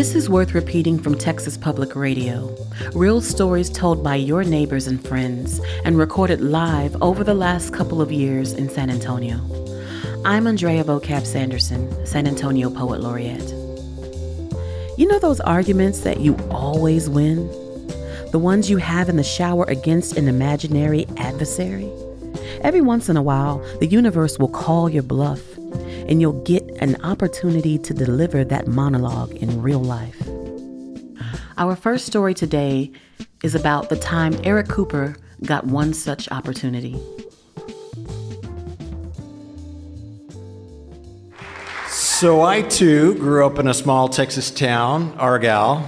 This is worth repeating from Texas Public Radio. Real stories told by your neighbors and friends and recorded live over the last couple of years in San Antonio. I'm Andrea Vocab Sanderson, San Antonio Poet Laureate. You know those arguments that you always win? The ones you have in the shower against an imaginary adversary? Every once in a while, the universe will call your bluff and you'll get an opportunity to deliver that monologue in real life. Our first story today is about the time Eric Cooper got one such opportunity. So I too grew up in a small Texas town, Argyle.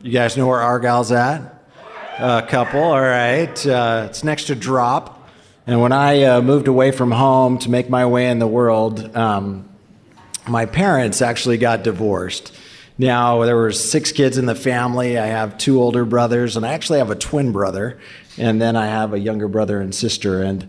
You guys know where Argyle's at? A couple, all right. Uh, it's next to Drop. And when I uh, moved away from home to make my way in the world, um, my parents actually got divorced. Now there were six kids in the family. I have two older brothers, and I actually have a twin brother, and then I have a younger brother and sister. And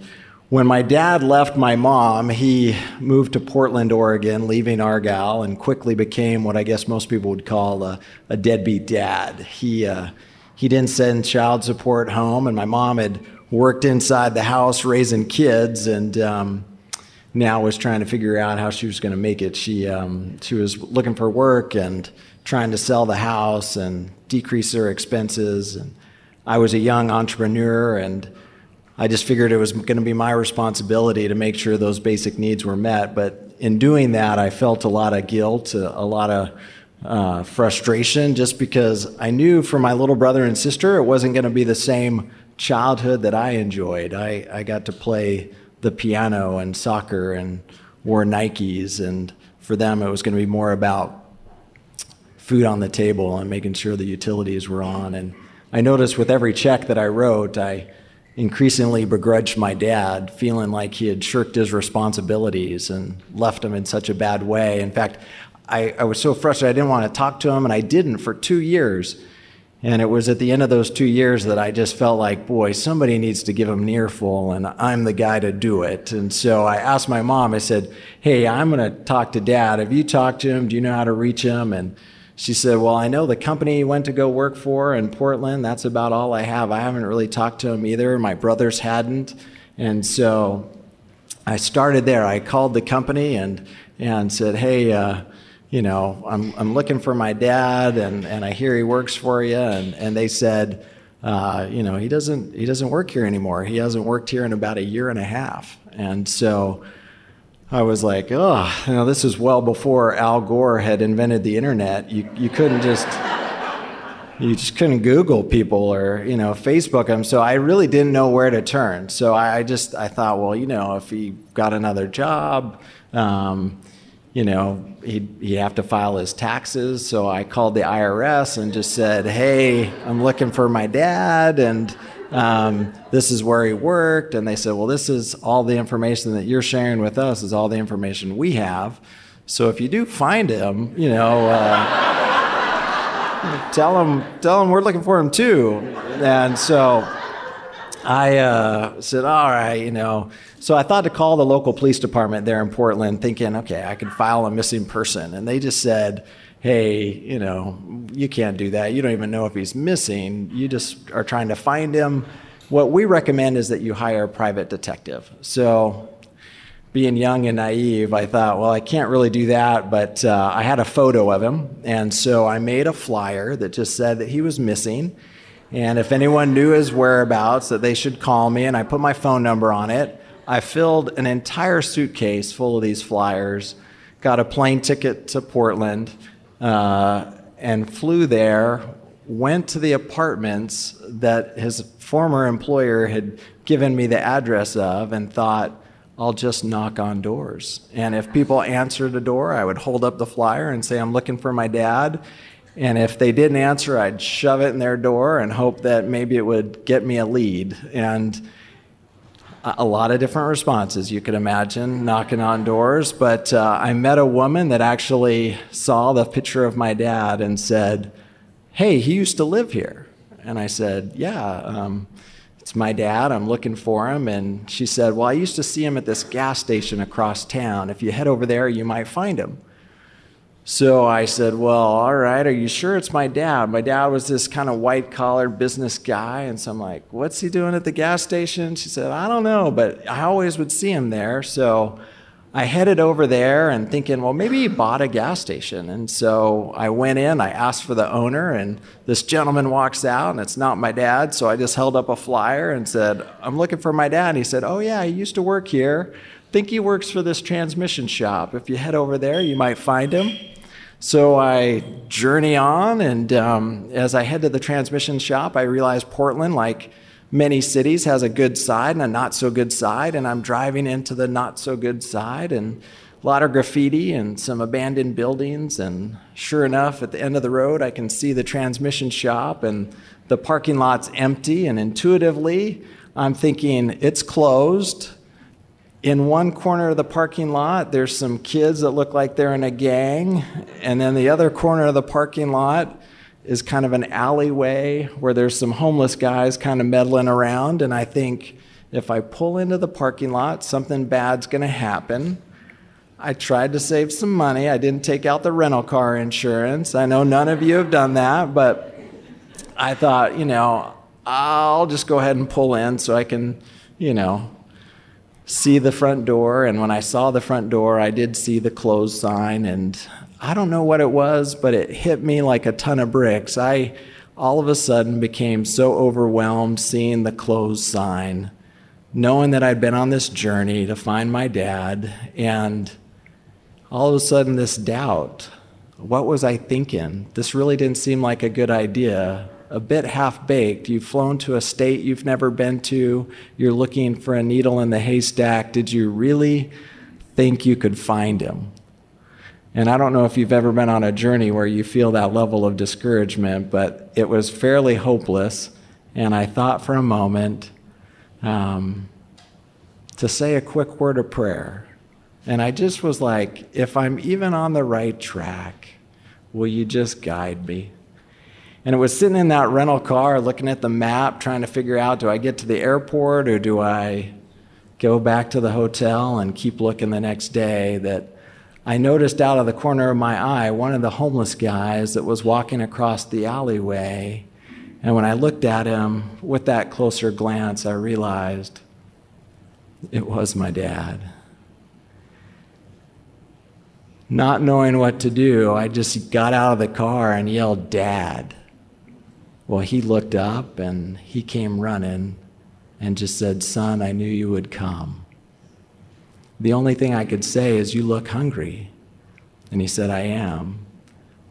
when my dad left my mom, he moved to Portland, Oregon, leaving Argyle, and quickly became what I guess most people would call a, a deadbeat dad. He, uh, he didn't send child support home, and my mom had worked inside the house raising kids, and um, now was trying to figure out how she was going to make it. She, um, she was looking for work and trying to sell the house and decrease her expenses. And I was a young entrepreneur and I just figured it was going to be my responsibility to make sure those basic needs were met. But in doing that, I felt a lot of guilt, a, lot of uh, frustration, just because I knew for my little brother and sister, it wasn't going to be the same childhood that I enjoyed. I, I got to play the piano and soccer and wore Nikes, and for them, it was going to be more about food on the table and making sure the utilities were on. And I noticed with every check that I wrote, I increasingly begrudged my dad, feeling like he had shirked his responsibilities and left him in such a bad way. In fact, I, I was so frustrated, I didn't want to talk to him, and I didn't for two years. And it was at the end of those two years that I just felt like, boy, somebody needs to give him an earful, and I'm the guy to do it. And so I asked my mom, I said, hey, I'm going to talk to dad. Have you talked to him? Do you know how to reach him? And she said, Well, I know the company he went to go work for in Portland. That's about all I have. I haven't really talked to him either. My brothers hadn't. And so I started there. I called the company and, and said, Hey, uh, you know, I'm, I'm looking for my dad, and, and I hear he works for you. And, and they said, uh, you know, he doesn't, he doesn't work here anymore. He hasn't worked here in about a year and a half. And so I was like, oh, you know, this is well before Al Gore had invented the internet. You, you couldn't just, you just couldn't Google people or, you know, Facebook them. So I really didn't know where to turn. So I just, I thought, well, you know, if he got another job, um, you know, he'd, he'd have to file his taxes. So I called the IRS and just said, hey, I'm looking for my dad. And, um, this is where he worked. And they said, well, this is all the information that you're sharing with us, is all the information we have. So if you do find him, you know, uh, tell him, tell him we're looking for him too. And so I uh, said, all right, you know. So I thought to call the local police department there in Portland, thinking, okay, I could file a missing person. And they just said, hey, you know, you can't do that. You don't even know if he's missing. You just are trying to find him. What we recommend is that you hire a private detective. So, being young and naive, I thought, well, I can't really do that, but uh, I had a photo of him. And so I made a flyer that just said that he was missing. And if anyone knew his whereabouts, that they should call me. And I put my phone number on it. I filled an entire suitcase full of these flyers, got a plane ticket to Portland, uh, and flew there, went to the apartments that his former employer had given me the address of, and thought, I'll just knock on doors. And if people answered a door, I would hold up the flyer and say, I'm looking for my dad. And if they didn't answer, I'd shove it in their door and hope that maybe it would get me a lead. And a lot of different responses you could imagine knocking on doors. But uh, i met a woman that actually saw the picture of my dad and said hey he used to live here. And i said yeah um, it's my dad. I'm looking for him. And she said well i used to see him at this gas station across town. If you head over there you might find him So I said, Well, all right, are you sure it's my dad? My dad was this kind of white collar business guy. And so I'm like, What's he doing at the gas station? She said, I don't know, but I always would see him there. So I headed over there and thinking, well, maybe he bought a gas station. And so I went in, I asked for the owner, and this gentleman walks out, and it's not my dad. So I just held up a flyer and said, I'm looking for my dad. And he said, Oh, yeah, he used to work here. think he works for this transmission shop. If you head over there, you might find him. So I journey on, and um, as I head to the transmission shop, I realize Portland, like many cities, has a good side and a not so good side. And I'm driving into the not so good side, and a lot of graffiti and some abandoned buildings. And sure enough, at the end of the road, I can see the transmission shop, and the parking lot's empty. And intuitively, I'm thinking, it's closed in one corner of the parking lot, there's some kids that look like they're in a gang. And then the other corner of the parking lot is kind of an alleyway where there's some homeless guys kind of meddling around. And I think if I pull into the parking lot, something bad's going to happen. I tried to save some money. I didn't take out the rental car insurance. I know none of you have done that, but I thought, you know, I'll just go ahead and pull in so I can, you know, see the front door. And when I saw the front door, I did see the closed sign. And I don't know what it was, but it hit me like a ton of bricks. I all of a sudden became so overwhelmed seeing the closed sign, knowing that I'd been on this journey to find my dad. And all of a sudden, this doubt. What was I thinking? This really didn't seem like a good idea a bit half baked. You've flown to a state you've never been to. You're looking for a needle in the haystack. Did you really think you could find him? And I don't know if you've ever been on a journey where you feel that level of discouragement, but it was fairly hopeless. And I thought for a moment um, to say a quick word of prayer. And I just was like, if I'm even on the right track, will you just guide me? And it was sitting in that rental car looking at the map, trying to figure out do I get to the airport or do I go back to the hotel and keep looking the next day that I noticed out of the corner of my eye one of the homeless guys that was walking across the alleyway. And when I looked at him with that closer glance, I realized it was my dad. Not knowing what to do, I just got out of the car and yelled, Dad. Well, he looked up and he came running and just said, Son, I knew you would come. The only thing I could say is, You look hungry. And he said, I am.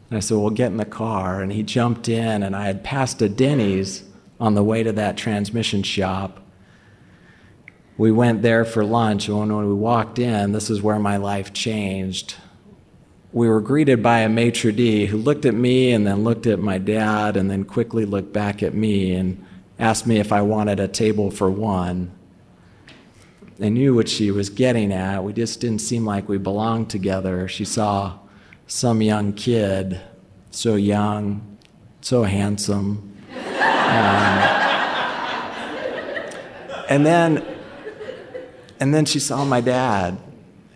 And I said, Well, get in the car. And he jumped in, and I had passed a Denny's on the way to that transmission shop. We went there for lunch, and when we walked in, this is where my life changed we were greeted by a maitre d' who looked at me and then looked at my dad and then quickly looked back at me and asked me if I wanted a table for one. I knew what she was getting at. We just didn't seem like we belonged together. She saw some young kid, so young, so handsome. Um, and then and then she saw my dad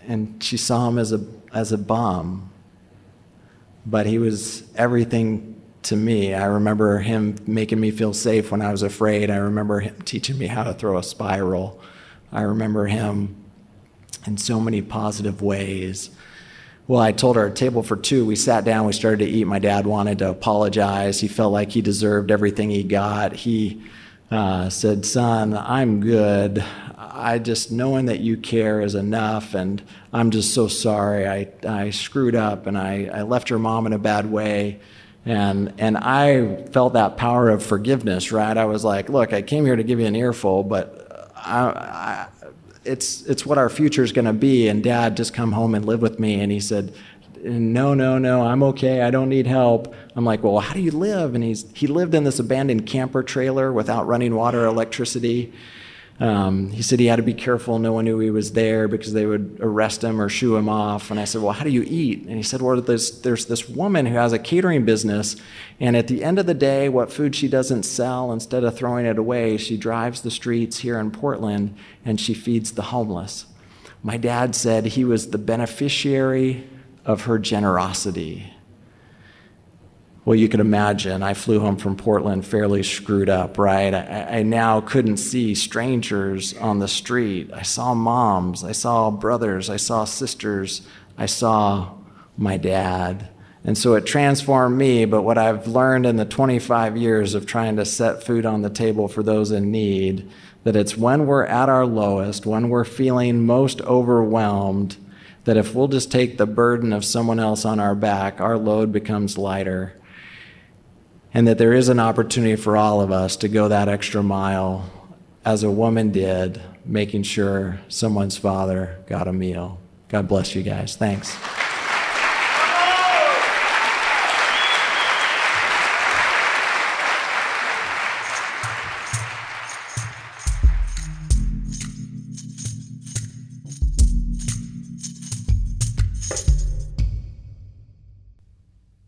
and she saw him as a as a bomb, but he was everything to me. I remember him making me feel safe when I was afraid. I remember him teaching me how to throw a spiral. I remember him in so many positive ways. Well, I told her a table for two. We sat down, we started to eat. My dad wanted to apologize. He felt like he deserved everything he got. He uh, said, Son, I'm good. I just knowing that you care is enough, and I'm just so sorry. I, I screwed up and I, I left your mom in a bad way. And, and I felt that power of forgiveness, right? I was like, look, I came here to give you an earful, but uh, I, I, it's, it's what our future is going to be. And dad just come home and live with me. And he said, no, no, no, I'm okay. I don't need help. I'm like, well, how do you live? And he's, he lived in this abandoned camper trailer without running water or electricity. Um, he said he had to be careful. No one knew he was there because they would arrest him or shoo him off. And I said, Well, how do you eat? And he said, Well, there's, there's this woman who has a catering business. And at the end of the day, what food she doesn't sell, instead of throwing it away, she drives the streets here in Portland and she feeds the homeless. My dad said he was the beneficiary of her generosity. Well, you could imagine, I flew home from Portland fairly screwed up, right? I, I, now couldn't see strangers on the street. I saw moms, I saw brothers, I saw sisters, I saw my dad. And so it transformed me, but what I've learned in the 25 years of trying to set food on the table for those in need, that it's when we're at our lowest, when we're feeling most overwhelmed, that if we'll just take the burden of someone else on our back, our load becomes lighter and that there is an opportunity for all of us to go that extra mile as a woman did, making sure someone's father got a meal. God bless you guys. Thanks.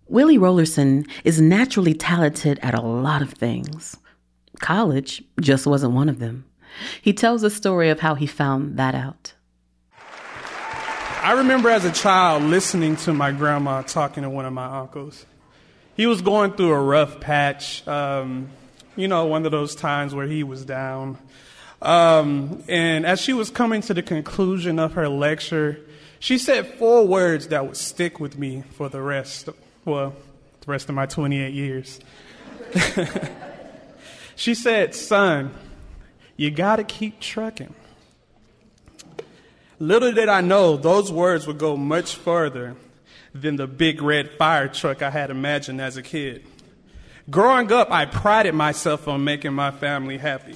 Willie Rollerson is naturally talented at a lot of things. College just wasn't one of them. He tells a story of how he found that out. I remember as a child listening to my grandma talking to one of my uncles. He was going through a rough patch, um, you know, one of those times where he was down. Um, and as she was coming to the conclusion of her lecture, she said four words that would stick with me for the rest well, the rest of my 28 years. she said, Son, you got to keep trucking. Little did I know those words would go much further than the big red fire truck I had imagined as a kid. Growing up, I prided myself on making my family happy.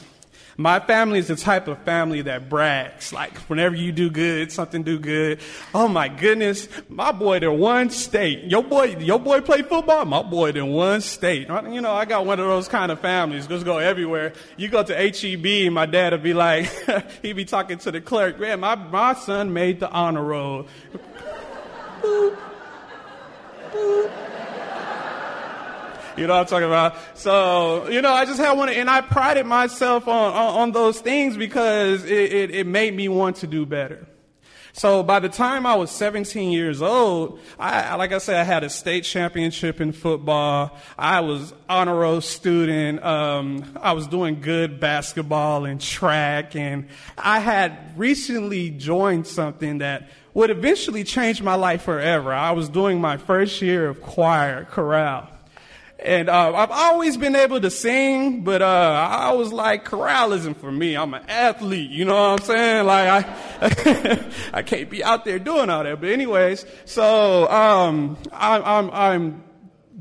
My family is the type of family that brags. Like, whenever you do good, something do good. Oh my goodness, my boy in one state. Your boy, your boy play football? My boy in one state. You know, I got one of those kind of families. Just go everywhere. You go to HEB, my dad would be like, he'd be talking to the clerk, man, my, my son made the honor roll. boop, boop. You know what I'm talking about? So, you know, I just had one, and I prided myself on, on, on those things because it, it, it made me want to do better. So by the time I was 17 years old, I, like I said, I had a state championship in football. I was honor roll student. Um, I was doing good basketball and track, and I had recently joined something that would eventually change my life forever. I was doing my first year of choir, chorale. And uh, I've always been able to sing, but uh, I was like, chorale isn't for me. I'm an athlete, you know what I'm saying? Like, I, I can't be out there doing all that. But anyways, so um, I, I'm, I'm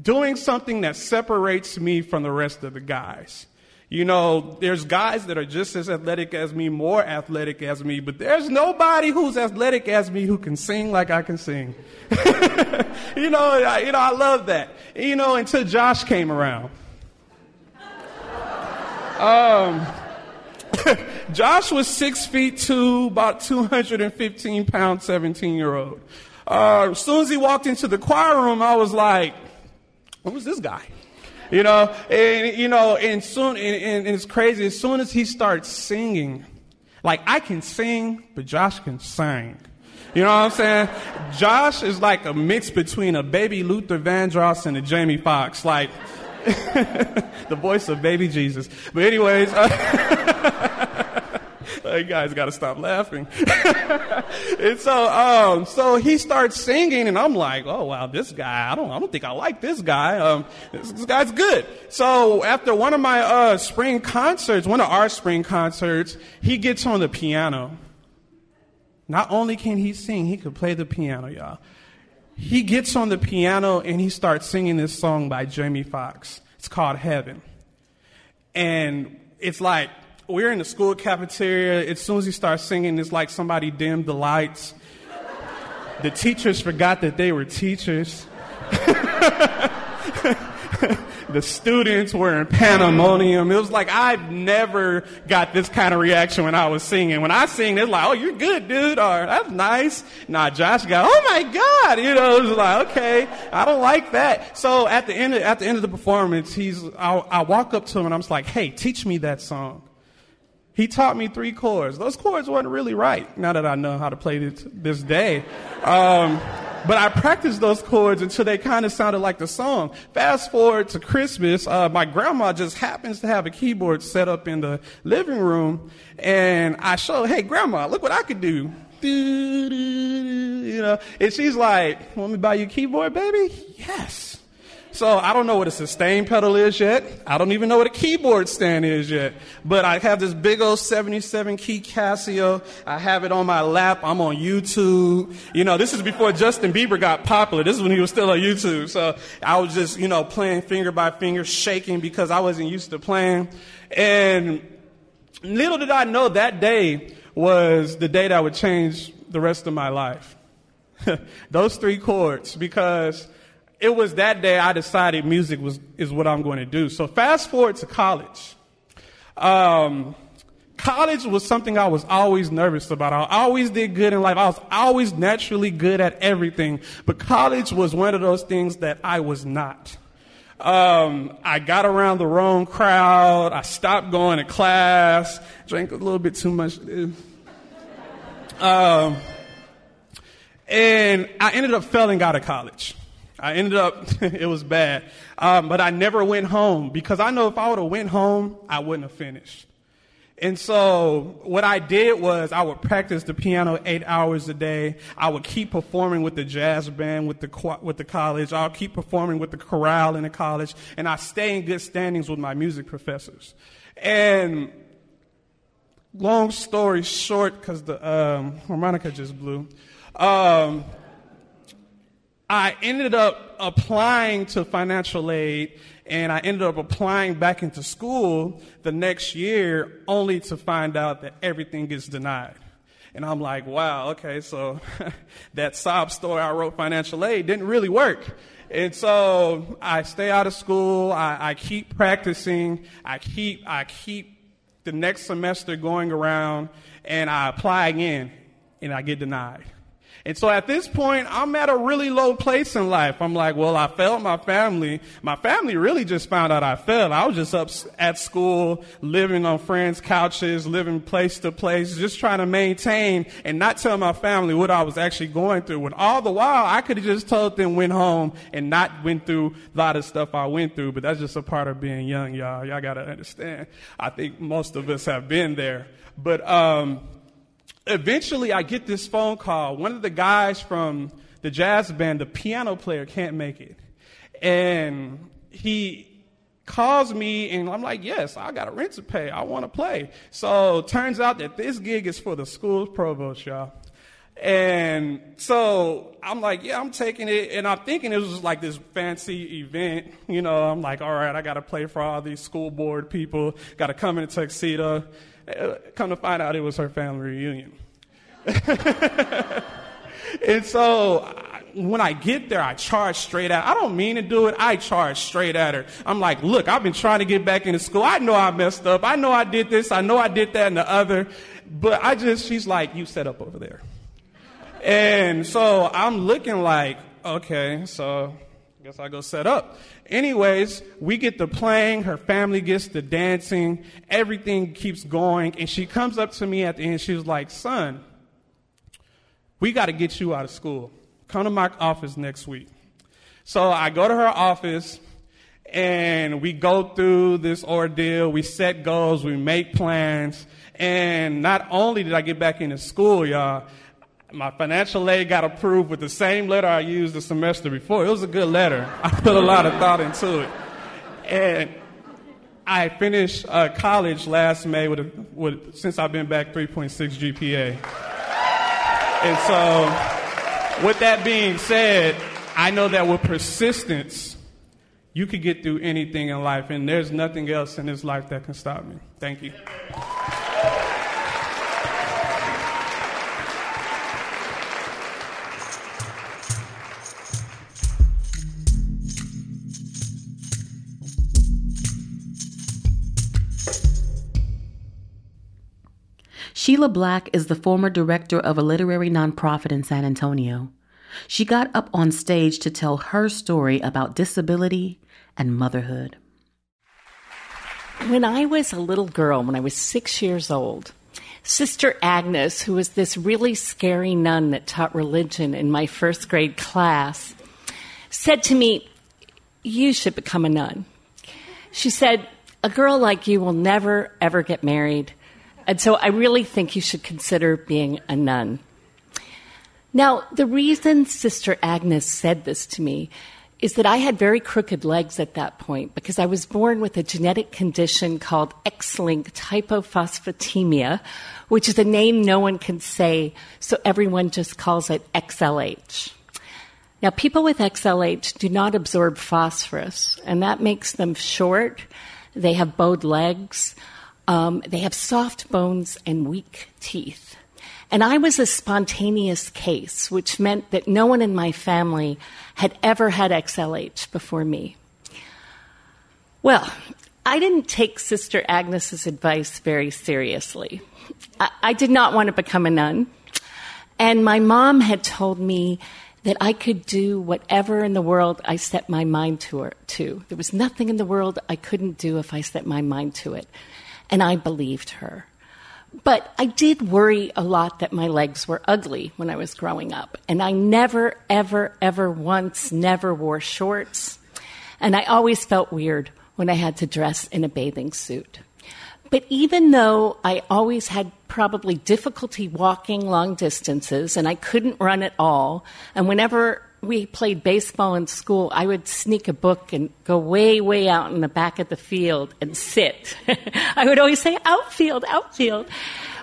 doing something that separates me from the rest of the guys. You know, there's guys that are just as athletic as me, more athletic as me, but there's nobody who's athletic as me who can sing like I can sing. you know, I, you know, I love that. You know, until Josh came around. Um, Josh was six feet two, about 215 pound, 17 year old. Uh, as soon as he walked into the choir room, I was like, who's this guy? You know, and you know, and soon, and, and, and it's crazy. As soon as he starts singing, like I can sing, but Josh can sing. You know what I'm saying? Josh is like a mix between a baby Luther Vandross and a Jamie Foxx, like the voice of baby Jesus. But anyways. Uh, you guys got to stop laughing. and so, um, so he starts singing, and I'm like, oh wow, this guy, I don't, I don't think I like this guy. Um, this, this guy's good. So after one of my uh, spring concerts, one of our spring concerts, he gets on the piano. Not only can he sing, he could play the piano, y'all. He gets on the piano and he starts singing this song by Jamie Foxx. It's called Heaven. And it's like we're in the school cafeteria. As soon as he starts singing, it's like somebody dimmed the lights. The teachers forgot that they were teachers. the students were in pandemonium. It was like I've never got this kind of reaction when I was singing. When I sing, it's like, "Oh, you're good, dude," or "That's nice." Nah, Josh got, "Oh my God," you know. It was like, "Okay, I don't like that." So at the end, of, at the end of the performance, he's, I, I walk up to him and I'm like, "Hey, teach me that song." He taught me three chords. Those chords weren't really right now that I know how to play this, this day. Um, but I practiced those chords until they kind of sounded like the song. Fast forward to Christmas, uh, my grandma just happens to have a keyboard set up in the living room, and I show, hey, grandma, look what I could do. You know, and she's like, "Want me to buy you a keyboard, baby?" Yes. So I don't know what a sustain pedal is yet. I don't even know what a keyboard stand is yet. But I have this big old 77 key Casio. I have it on my lap. I'm on YouTube. You know, this is before Justin Bieber got popular. This is when he was still on YouTube. So I was just, you know, playing finger by finger, shaking because I wasn't used to playing. And little did I know that day was the day that would change the rest of my life. Those three chords, because it was that day I decided music was, is what I'm going to do. So fast forward to college. Um, college was something I was always nervous about. I always did good in life. I was always naturally good at everything. But college was one of those things that I was not. Um, I got around the wrong crowd. I stopped going to class. Drank a little bit too much. Um, and I ended up failing out of college. I ended up, it was bad. Um, but I never went home because I know if I would have went home, I wouldn't have finished. And so what I did was I would practice the piano eight hours a day. I would keep performing with the jazz band with the with the college. I'll keep performing with the chorale in the college, and I stay in good standings with my music professors. And long story short, because the um, harmonica just blew. Um, I ended up applying to financial aid and I ended up applying back into school the next year only to find out that everything gets denied. And I'm like, wow, okay, so that sob story I wrote financial aid didn't really work. And so I stay out of school, I, I keep practicing, I keep, I keep the next semester going around, and I apply again, and I get denied. And so at this point, I'm at a really low place in life. I'm like, well, I failed my family. My family really just found out I failed. I was just up at school, living on friends' couches, living place to place, just trying to maintain and not tell my family what I was actually going through. When all the while, I could have just told them, went home and not went through a lot of stuff I went through. But that's just a part of being young, y'all. Y'all gotta understand. I think most of us have been there. But, um, eventually I get this phone call. One of the guys from the jazz band, the piano player, can't make it. And he calls me and I'm like, yes, I got a rent to pay. I want to play. So turns out that this gig is for the school's provost, y'all. And so I'm like, yeah, I'm taking it. And I'm thinking it was like this fancy event. You know, I'm like, all right, I got to play for all these school board people, got to come in a tuxedo. Uh, come to find out it was her family reunion. and so when I get there, I charge straight at. her. I don't mean to do it. I charge straight at her. I'm like, look, I've been trying to get back into school. I know I messed up. I know I did this. I know I did that and the other. But I just, she's like, you set up over there. And so I'm looking like, okay, so guess I go set up. Anyways, we get to playing, her family gets to dancing, everything keeps going, and she comes up to me at the end, she was like, son, we got to get you out of school. Come to my office next week. So I go to her office, and we go through this ordeal, we set goals, we make plans, and not only did I get back into school, y'all, my financial aid got approved with the same letter I used the semester before. It was a good letter. I put a lot of thought into it. And I finished uh, college last May with, a, with, since I've been back, 3.6 GPA. And so, with that being said, I know that with persistence, you could get through anything in life, and there's nothing else in this life that can stop me. Thank you. Sheila Black is the former director of a literary nonprofit in San Antonio. She got up on stage to tell her story about disability and motherhood. When I was a little girl, when I was six years old, Sister Agnes, who was this really scary nun that taught religion in my first grade class, said to me, You should become a nun. She said, A girl like you will never, ever get married. And so I really think you should consider being a nun. Now, the reason Sister Agnes said this to me is that I had very crooked legs at that point because I was born with a genetic condition called X linked hypophosphatemia, which is a name no one can say, so everyone just calls it XLH. Now, people with XLH do not absorb phosphorus, and that makes them short. They have bowed legs. Um, they have soft bones and weak teeth. And I was a spontaneous case, which meant that no one in my family had ever had XLH before me. Well, I didn't take Sister Agnes's advice very seriously. I, I did not want to become a nun. And my mom had told me that I could do whatever in the world I set my mind to, to. There was nothing in the world I couldn't do if I set my mind to it. And I believed her. But I did worry a lot that my legs were ugly when I was growing up. And I never, ever, ever once never wore shorts. And I always felt weird when I had to dress in a bathing suit. But even though I always had probably difficulty walking long distances and I couldn't run at all, and whenever we played baseball in school, I would sneak a book and go way, way out in the back of the field and sit. I would always say, outfield, outfield.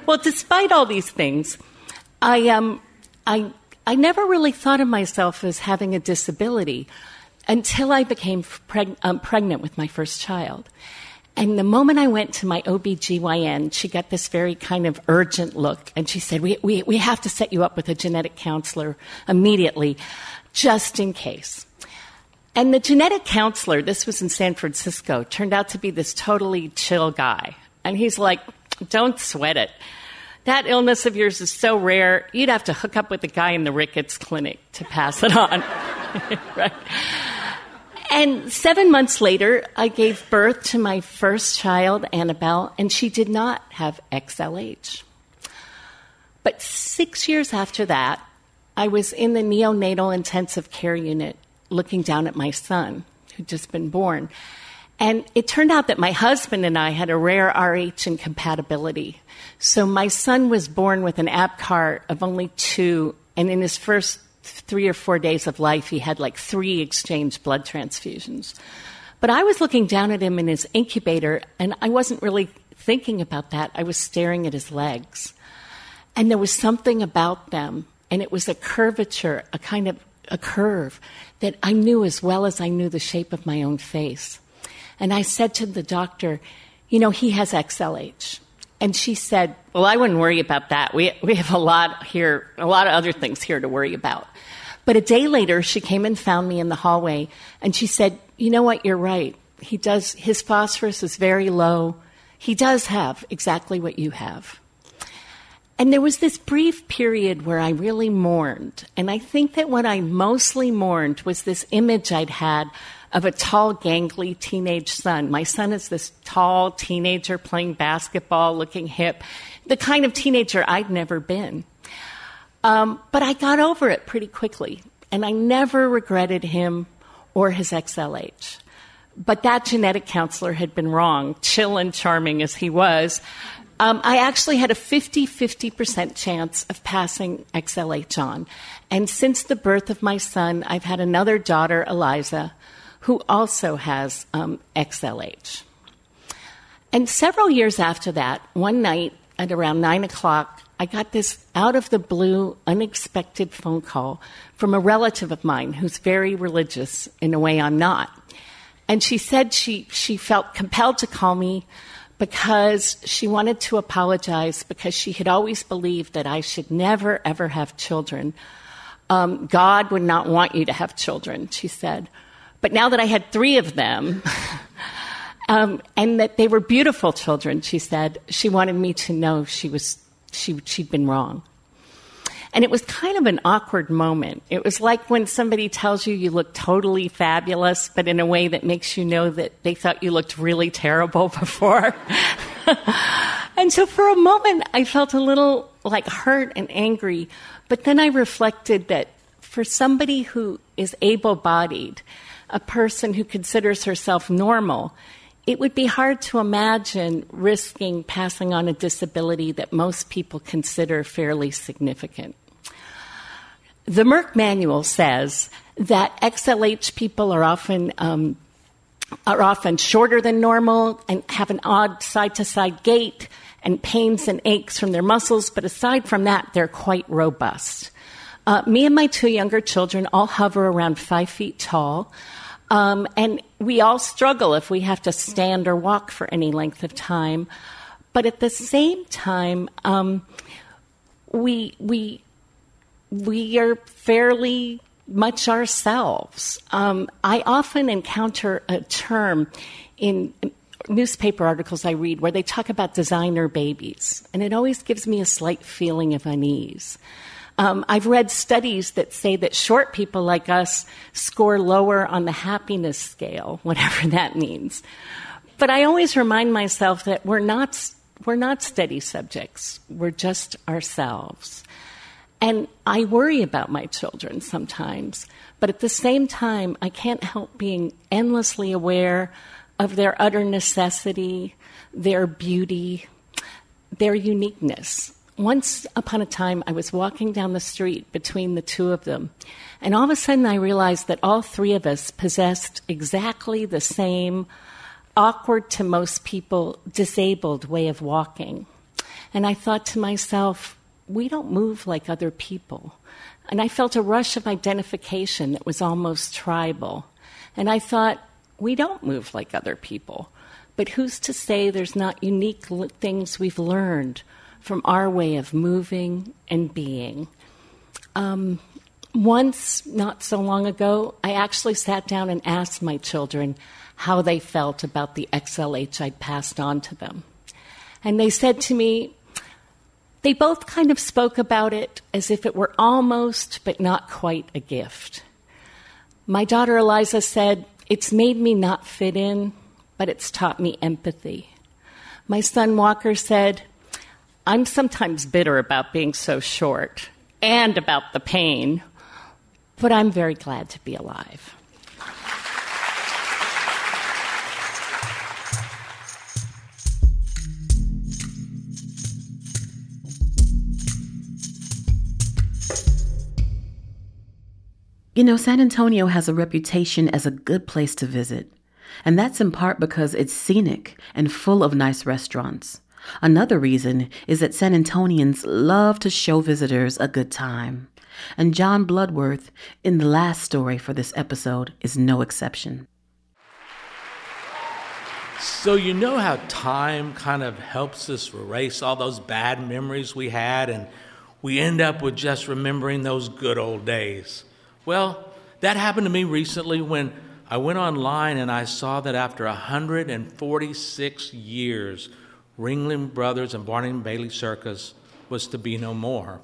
Well, despite all these things, I, um, I, I never really thought of myself as having a disability until I became preg- um, pregnant with my first child. And the moment I went to my OBGYN, she got this very kind of urgent look and she said, we, we, we have to set you up with a genetic counselor immediately just in case. And the genetic counselor, this was in San Francisco, turned out to be this totally chill guy. And he's like, don't sweat it. That illness of yours is so rare, you'd have to hook up with the guy in the rickets clinic to pass it on. right? And seven months later, I gave birth to my first child, Annabelle, and she did not have XLH. But six years after that, I was in the neonatal intensive care unit looking down at my son, who'd just been born. And it turned out that my husband and I had a rare RH incompatibility. So my son was born with an APGAR of only two, and in his first three or four days of life, he had like three exchange blood transfusions. But I was looking down at him in his incubator, and I wasn't really thinking about that. I was staring at his legs. And there was something about them and it was a curvature, a kind of a curve that I knew as well as I knew the shape of my own face. And I said to the doctor, you know, he has XLH. And she said, well, I wouldn't worry about that. We, we have a lot here, a lot of other things here to worry about. But a day later, she came and found me in the hallway and she said, you know what, you're right. He does, his phosphorus is very low. He does have exactly what you have. And there was this brief period where I really mourned. And I think that what I mostly mourned was this image I'd had of a tall, gangly teenage son. My son is this tall teenager playing basketball, looking hip, the kind of teenager I'd never been. Um, but I got over it pretty quickly, and I never regretted him or his XLH. But that genetic counselor had been wrong, chill and charming as he was. Um, I actually had a 50 50% chance of passing XLH on. And since the birth of my son, I've had another daughter, Eliza, who also has um, XLH. And several years after that, one night at around 9 o'clock, I got this out of the blue, unexpected phone call from a relative of mine who's very religious in a way I'm not. And she said she, she felt compelled to call me because she wanted to apologize because she had always believed that I should never, ever have children. Um, God would not want you to have children, she said. But now that I had three of them, um, and that they were beautiful children, she said, she wanted me to know she was, she, she'd been wrong. And it was kind of an awkward moment. It was like when somebody tells you you look totally fabulous, but in a way that makes you know that they thought you looked really terrible before. And so for a moment, I felt a little like hurt and angry. But then I reflected that for somebody who is able bodied, a person who considers herself normal, it would be hard to imagine risking passing on a disability that most people consider fairly significant. The Merck manual says that XLH people are often um, are often shorter than normal and have an odd side to side gait and pains and aches from their muscles, but aside from that, they're quite robust. Uh, me and my two younger children all hover around five feet tall. Um, and we all struggle if we have to stand or walk for any length of time. But at the same time, um, we, we, we are fairly much ourselves. Um, I often encounter a term in newspaper articles I read where they talk about designer babies, and it always gives me a slight feeling of unease. Um, I've read studies that say that short people like us score lower on the happiness scale, whatever that means. But I always remind myself that we're not, we're not steady subjects, we're just ourselves. And I worry about my children sometimes, but at the same time, I can't help being endlessly aware of their utter necessity, their beauty, their uniqueness once upon a time, I was walking down the street between the two of them, and all of a sudden I realized that all three of us possessed exactly the same awkward to most people, disabled way of walking. And I thought to myself, we don't move like other people. And I felt a rush of identification that was almost tribal. And I thought, we don't move like other people. But who's to say there's not unique things we've learned from our way of moving and being. Um, once, not so long ago, I actually sat down and asked my children how they felt about the XLH I'd passed on to them. And they said to me, they both kind of spoke about it as if it were almost, but not quite, a gift. My daughter Eliza said, It's made me not fit in, but it's taught me empathy. My son Walker said, I'm sometimes bitter about being so short and about the pain, but I'm very glad to be alive. You know, San Antonio has a reputation as a good place to visit, and that's in part because it's scenic and full of nice restaurants. Another reason is that San Antonians love to show visitors a good time. And John Bloodworth, in the last story for this episode, is no exception. So, you know how time kind of helps us erase all those bad memories we had, and we end up with just remembering those good old days? Well, that happened to me recently when I went online and I saw that after 146 years, Ringling Brothers and Barnum Bailey Circus was to be no more.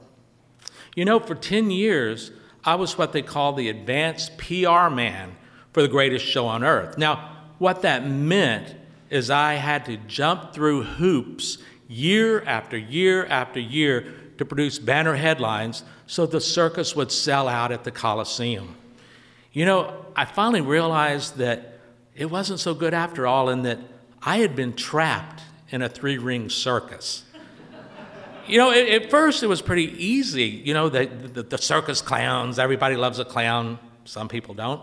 You know, for 10 years, I was what they call the advanced PR man for the greatest show on earth. Now, what that meant is I had to jump through hoops year after year after year to produce banner headlines so the circus would sell out at the Coliseum. You know, I finally realized that it wasn't so good after all, and that I had been trapped in a three ring circus. You know, at, first it was pretty easy. You know, the, the, the circus clowns, everybody loves a clown, some people don't.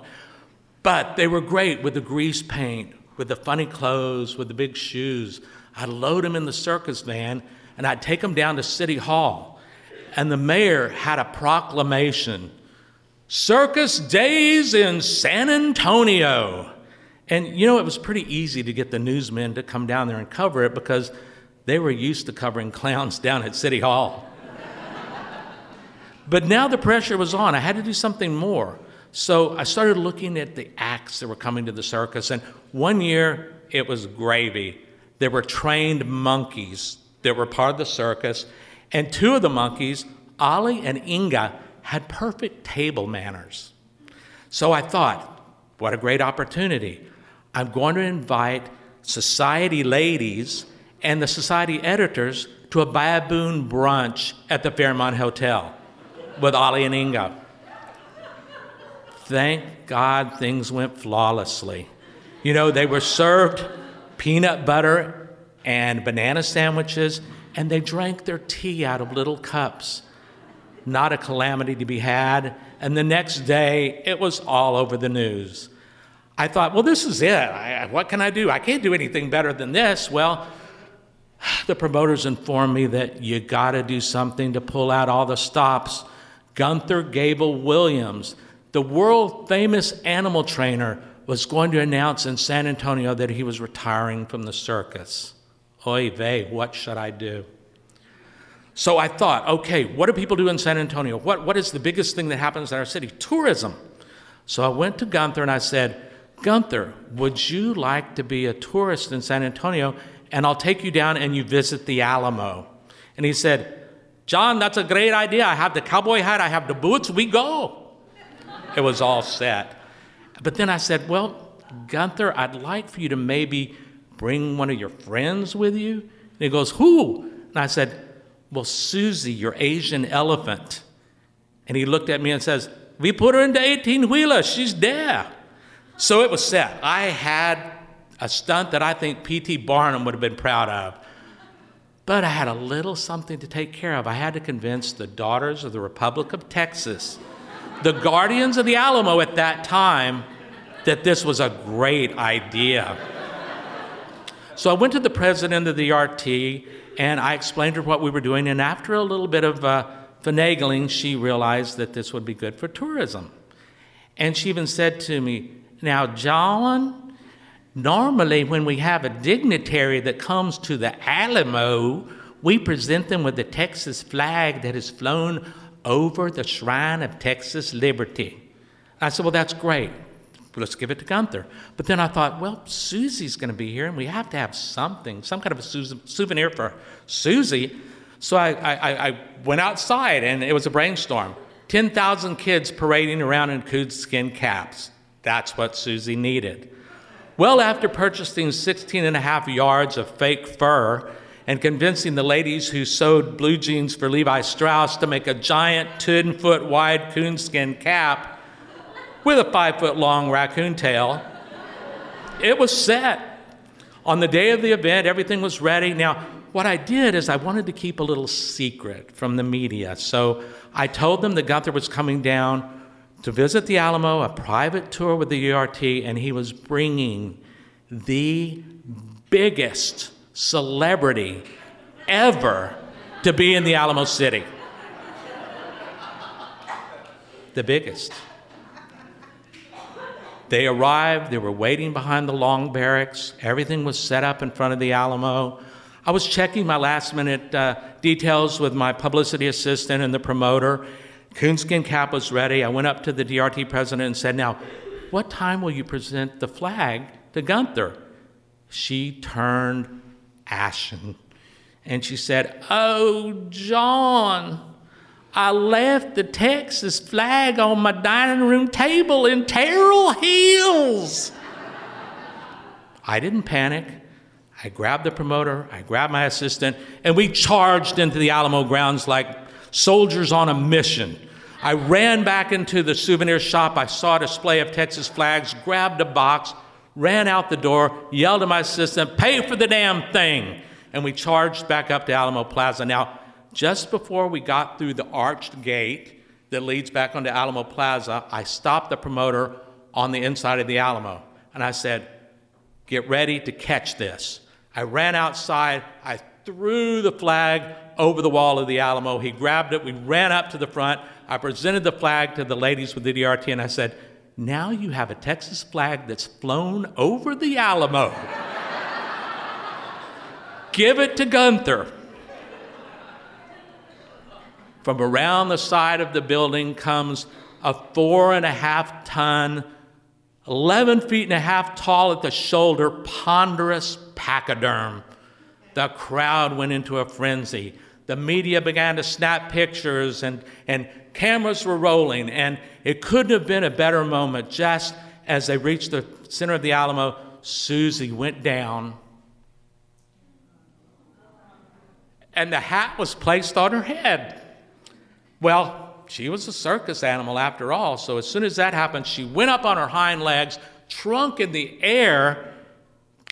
But they were great with the grease paint, with the funny clothes, with the big shoes. I'd load them in the circus van and I'd take them down to City Hall. And the mayor had a proclamation Circus Days in San Antonio. And you know, it was pretty easy to get the newsmen to come down there and cover it because they were used to covering clowns down at City Hall. but now the pressure was on. I had to do something more. So I started looking at the acts that were coming to the circus. And one year, it was gravy. There were trained monkeys that were part of the circus. And two of the monkeys, Ollie and Inga, had perfect table manners. So I thought, what a great opportunity. I'm going to invite society ladies and the society editors to a baboon brunch at the Fairmont Hotel with Ollie and Inga. Thank God things went flawlessly. You know, they were served peanut butter and banana sandwiches, and they drank their tea out of little cups. Not a calamity to be had. And the next day, it was all over the news. I thought, well, this is it. I, what can I do? I can't do anything better than this. Well, the promoters informed me that you got to do something to pull out all the stops. Gunther Gebel-Williams, the world famous animal trainer, was going to announce in San Antonio that he was retiring from the circus. Oy vey, what should I do? So I thought, okay, what do people do in San Antonio? What, what is the biggest thing that happens in our city? Tourism. So I went to Gunther and I said, Gunther, would you like to be a tourist in San Antonio? And I'll take you down and you visit the Alamo. And he said, John, that's a great idea. I have the cowboy hat, I have the boots, we go. It was all set. But then I said, Well, Gunther, I'd like for you to maybe bring one of your friends with you. And he goes, Who? And I said, Well, Susie, your Asian elephant. And he looked at me and says, We put her in the 18 wheeler. She's there. So it was set. I had a stunt that I think P.T. Barnum would have been proud of. But I had a little something to take care of. I had to convince the daughters of the Republic of Texas, the guardians of the Alamo at that time, that this was a great idea. So I went to the president of the RT and I explained to her what we were doing. And after a little bit of uh, finagling, she realized that this would be good for tourism. And she even said to me, Now, John, normally when we have a dignitary that comes to the Alamo, we present them with the Texas flag that has flown over the shrine of Texas liberty. I said, Well, that's great let's give it to Gunther. But then I thought, well, Susie's going to be here, and we have to have something, some kind of a souvenir for Susie. So I, I, I went outside, and it was a brainstorm. 10,000 kids parading around in coonskin caps. That's what Susie needed. Well, after purchasing 16 and a half yards of fake fur and convincing the ladies who sewed blue jeans for Levi Strauss to make a giant 10 foot wide coonskin cap, with a five foot long raccoon tail. It was set. On the day of the event, everything was ready. Now, what I did is I wanted to keep a little secret from the media. So I told them that Gunther was coming down to visit the Alamo, a private tour with the URT, and he was bringing the biggest celebrity ever to be in the Alamo City. The biggest. They arrived, they were waiting behind the long barracks, everything was set up in front of the Alamo. I was checking my last minute uh, details with my publicity assistant and the promoter. Coonskin cap was ready. I went up to the DRT president and said, Now, what time will you present the flag to Gunther? She turned ashen and she said, Oh, John, I left the Texas flag on my dining room table in Terrell Hills. I didn't panic. I grabbed the promoter, I grabbed my assistant, and we charged into the Alamo grounds like soldiers on a mission. I ran back into the souvenir shop. I saw a display of Texas flags, grabbed a box, ran out the door, yelled at my assistant, pay for the damn thing. And we charged back up to Alamo Plaza. Now, just before we got through the arched gate that leads back onto Alamo Plaza, I stopped the promoter on the inside of the Alamo and I said, Get ready to catch this. I ran outside, I threw the flag over the wall of the Alamo. He grabbed it, we ran up to the front. I presented the flag to the ladies with the DRT and I said, Now you have a Texas flag that's flown over the Alamo. Give it to Gunther. From around the side of the building comes a four and a half ton, 11 feet and a half tall at the shoulder, ponderous pachyderm. The crowd went into a frenzy. The media began to snap pictures, and, and cameras were rolling, and it couldn't have been a better moment. Just as they reached the center of the Alamo, Susie went down and the hat was placed on her head. Well, she was a circus animal after all, so as soon as that happened, she went up on her hind legs, trunk in the air.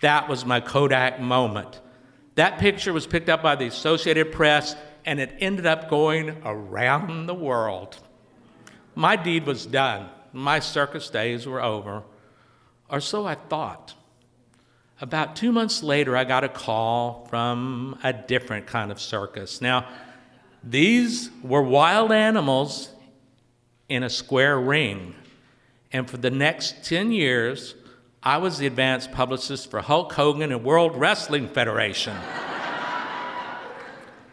That was my Kodak moment. That picture was picked up by the Associated Press and it ended up going around the world. My deed was done. My circus days were over, or so I thought. About two months later, I got a call from a different kind of circus. Now, these were wild animals in a square ring. And for the next 10 years, I was the advanced publicist for Hulk Hogan and World Wrestling Federation.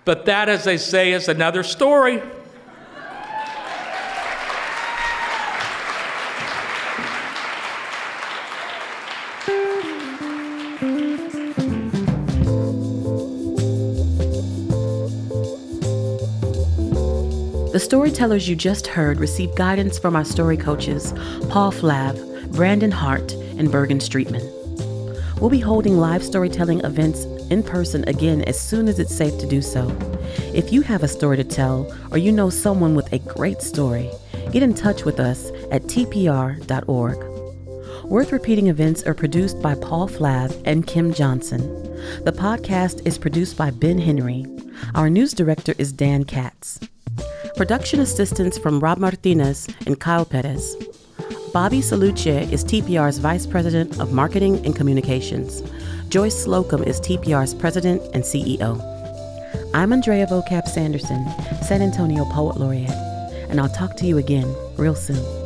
but that, as they say, is another story. The storytellers you just heard received guidance from our story coaches, Paul Flahive, Brandon Hart, and Bergen Streetman. We'll be holding live storytelling events in person again as soon as it's safe to do so. If you have a story to tell or you know someone with a great story, get in touch with us at tpr.org. Worth Repeating events are produced by Paul Flahive and Kim Johnson. The podcast is produced by Ben Henry. Our news director is Dan Katz. Production assistance from Rob Martinez and Kyle Perez. Bobby Saluce is TPR's Vice President of Marketing and Communications. Joyce Slocum is TPR's President and CEO. I'm Andrea Vocab Sanderson, San Antonio Poet Laureate, and I'll talk to you again real soon.